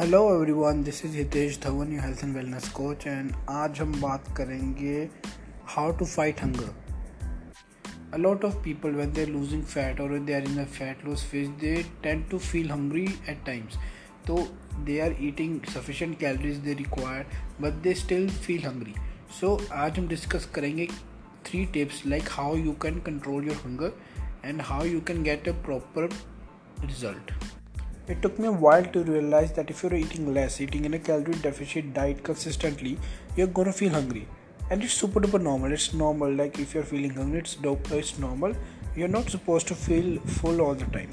Hello everyone this is Hitesh Dhawan you health and wellness coach and आज हम बात करेंगे how to fight hunger a lot of people when they are losing fat और they are in a fat loss phase they tend to feel hungry at times तो they are eating sufficient calories they require but they still feel hungry so आज हम discuss करेंगे three tips like how you can control your hunger and how you can get a proper result It took me a while to realize that if you're eating less, eating in a calorie deficit diet consistently, you're gonna feel hungry. And it's super duper normal. It's normal. Like if you're feeling hungry, it's dope. It's normal. You're not supposed to feel full all the time.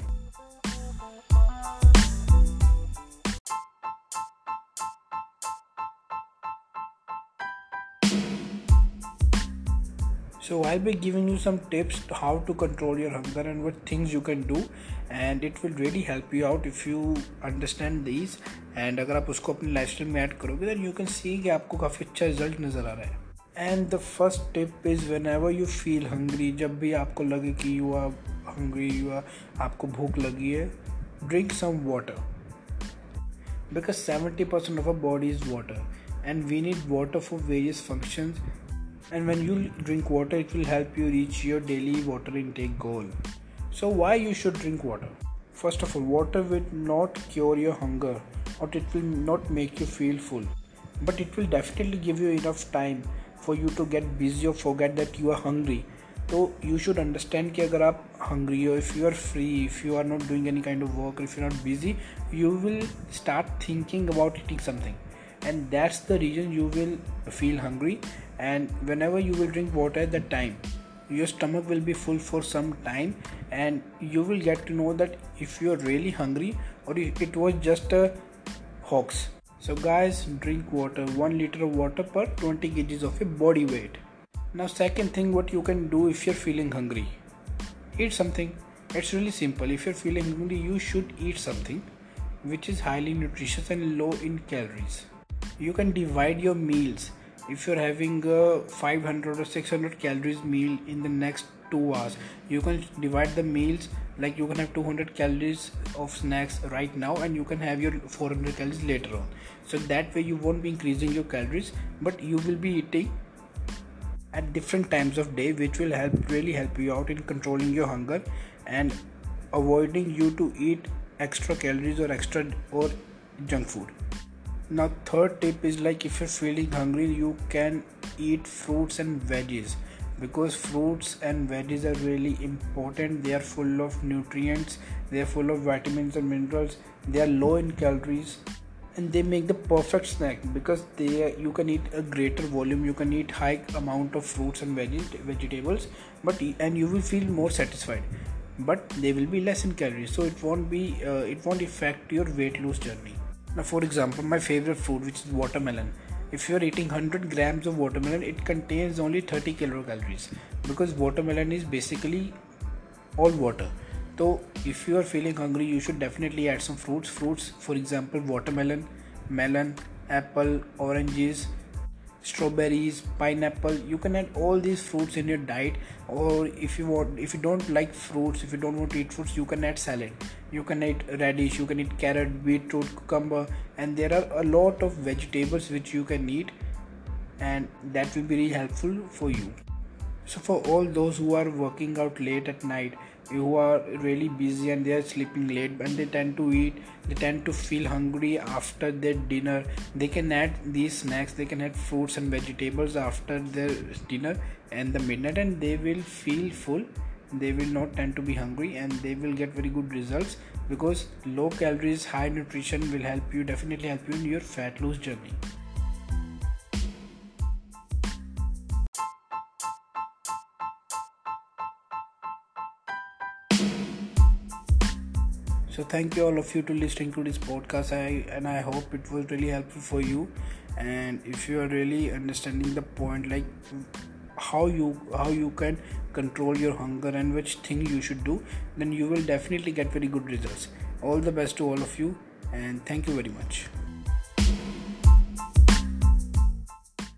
so i'll be giving you some tips how to control your hunger and what things you can do and it will really help you out if you understand these and अगर आप उसको अपने lifestyle में add करोगे then you can see कि आपको काफ़ी अच्छा रिजल्ट नज़र आ रहा है and the first tip is whenever you feel hungry जब भी आपको लगे कि you are hungry you are आपको भूख लगी है drink some water because 70% of our body is water and we need water for various functions and when you drink water it will help you reach your daily water intake goal so why you should drink water first of all water will not cure your hunger or it will not make you feel full but it will definitely give you enough time for you to get busy or forget that you are hungry so you should understand कि अगर आप hungry or if you are free if you are not doing any kind of work or if you're not busy you will start thinking about eating something and that's the reason you will feel hungry. And whenever you will drink water at that time your stomach will be full for some time and you will get to know that if you are really hungry or if it was just a hoax. So guys drink water 1 liter of water per 20 kgs of your body weight. Now second thing what you can do if you're feeling hungry. Eat something. It's really simple. If you're feeling hungry you should eat something which is highly nutritious and low in calories you can divide your meals. If you're having a 500 or 600 calories meal in the next two hours you can divide the meals like you can have 200 calories of snacks right now and you can have your 400 calories later on. So that way you won't be increasing your calories but you will be eating at different times of day which will help really help you out in controlling your hunger and avoiding you to eat extra calories or extra or junk food now third tip is like if you're feeling hungry you can eat fruits and veggies. Because fruits and veggies are really important. They are full of nutrients. They are full of vitamins and minerals. They are low in calories. And they make the perfect snack because they you can eat a greater volume. You can eat high amount of fruits and veggies vegetables but and you will feel more satisfied. But they will be less in calories. So it won't be uh, it won't affect your weight loss journey now, for example, my favorite fruit, which is watermelon. If you are eating 100 grams of watermelon, it contains only 30 kilocalories because watermelon is basically all water. So, if you are feeling hungry, you should definitely add some fruits. Fruits, for example, watermelon, melon, apple, oranges, strawberries pineapple you can add all these fruits in your diet. Or if you want if you don't like fruits if you don't want to eat fruits you can add salad. You can eat radish you can eat carrot beetroot cucumber and there are a lot of vegetables which you can eat and that will be really helpful for you so for all those who are working out late at night who are really busy and they are sleeping late and they tend to eat they tend to feel hungry after their dinner they can add these snacks they can add fruits and vegetables after their dinner and the midnight and they will feel full. They will not tend to be hungry and they will get very good results because low calories high nutrition will help you definitely help you in your fat loss journey so thank you all of you to listening to this podcast. I and i hope it was really helpful for you. And if you are really understanding the point like how you how you can control your hunger and which thing you should do then you will definitely get very good results. All the best to all of you and thank you very much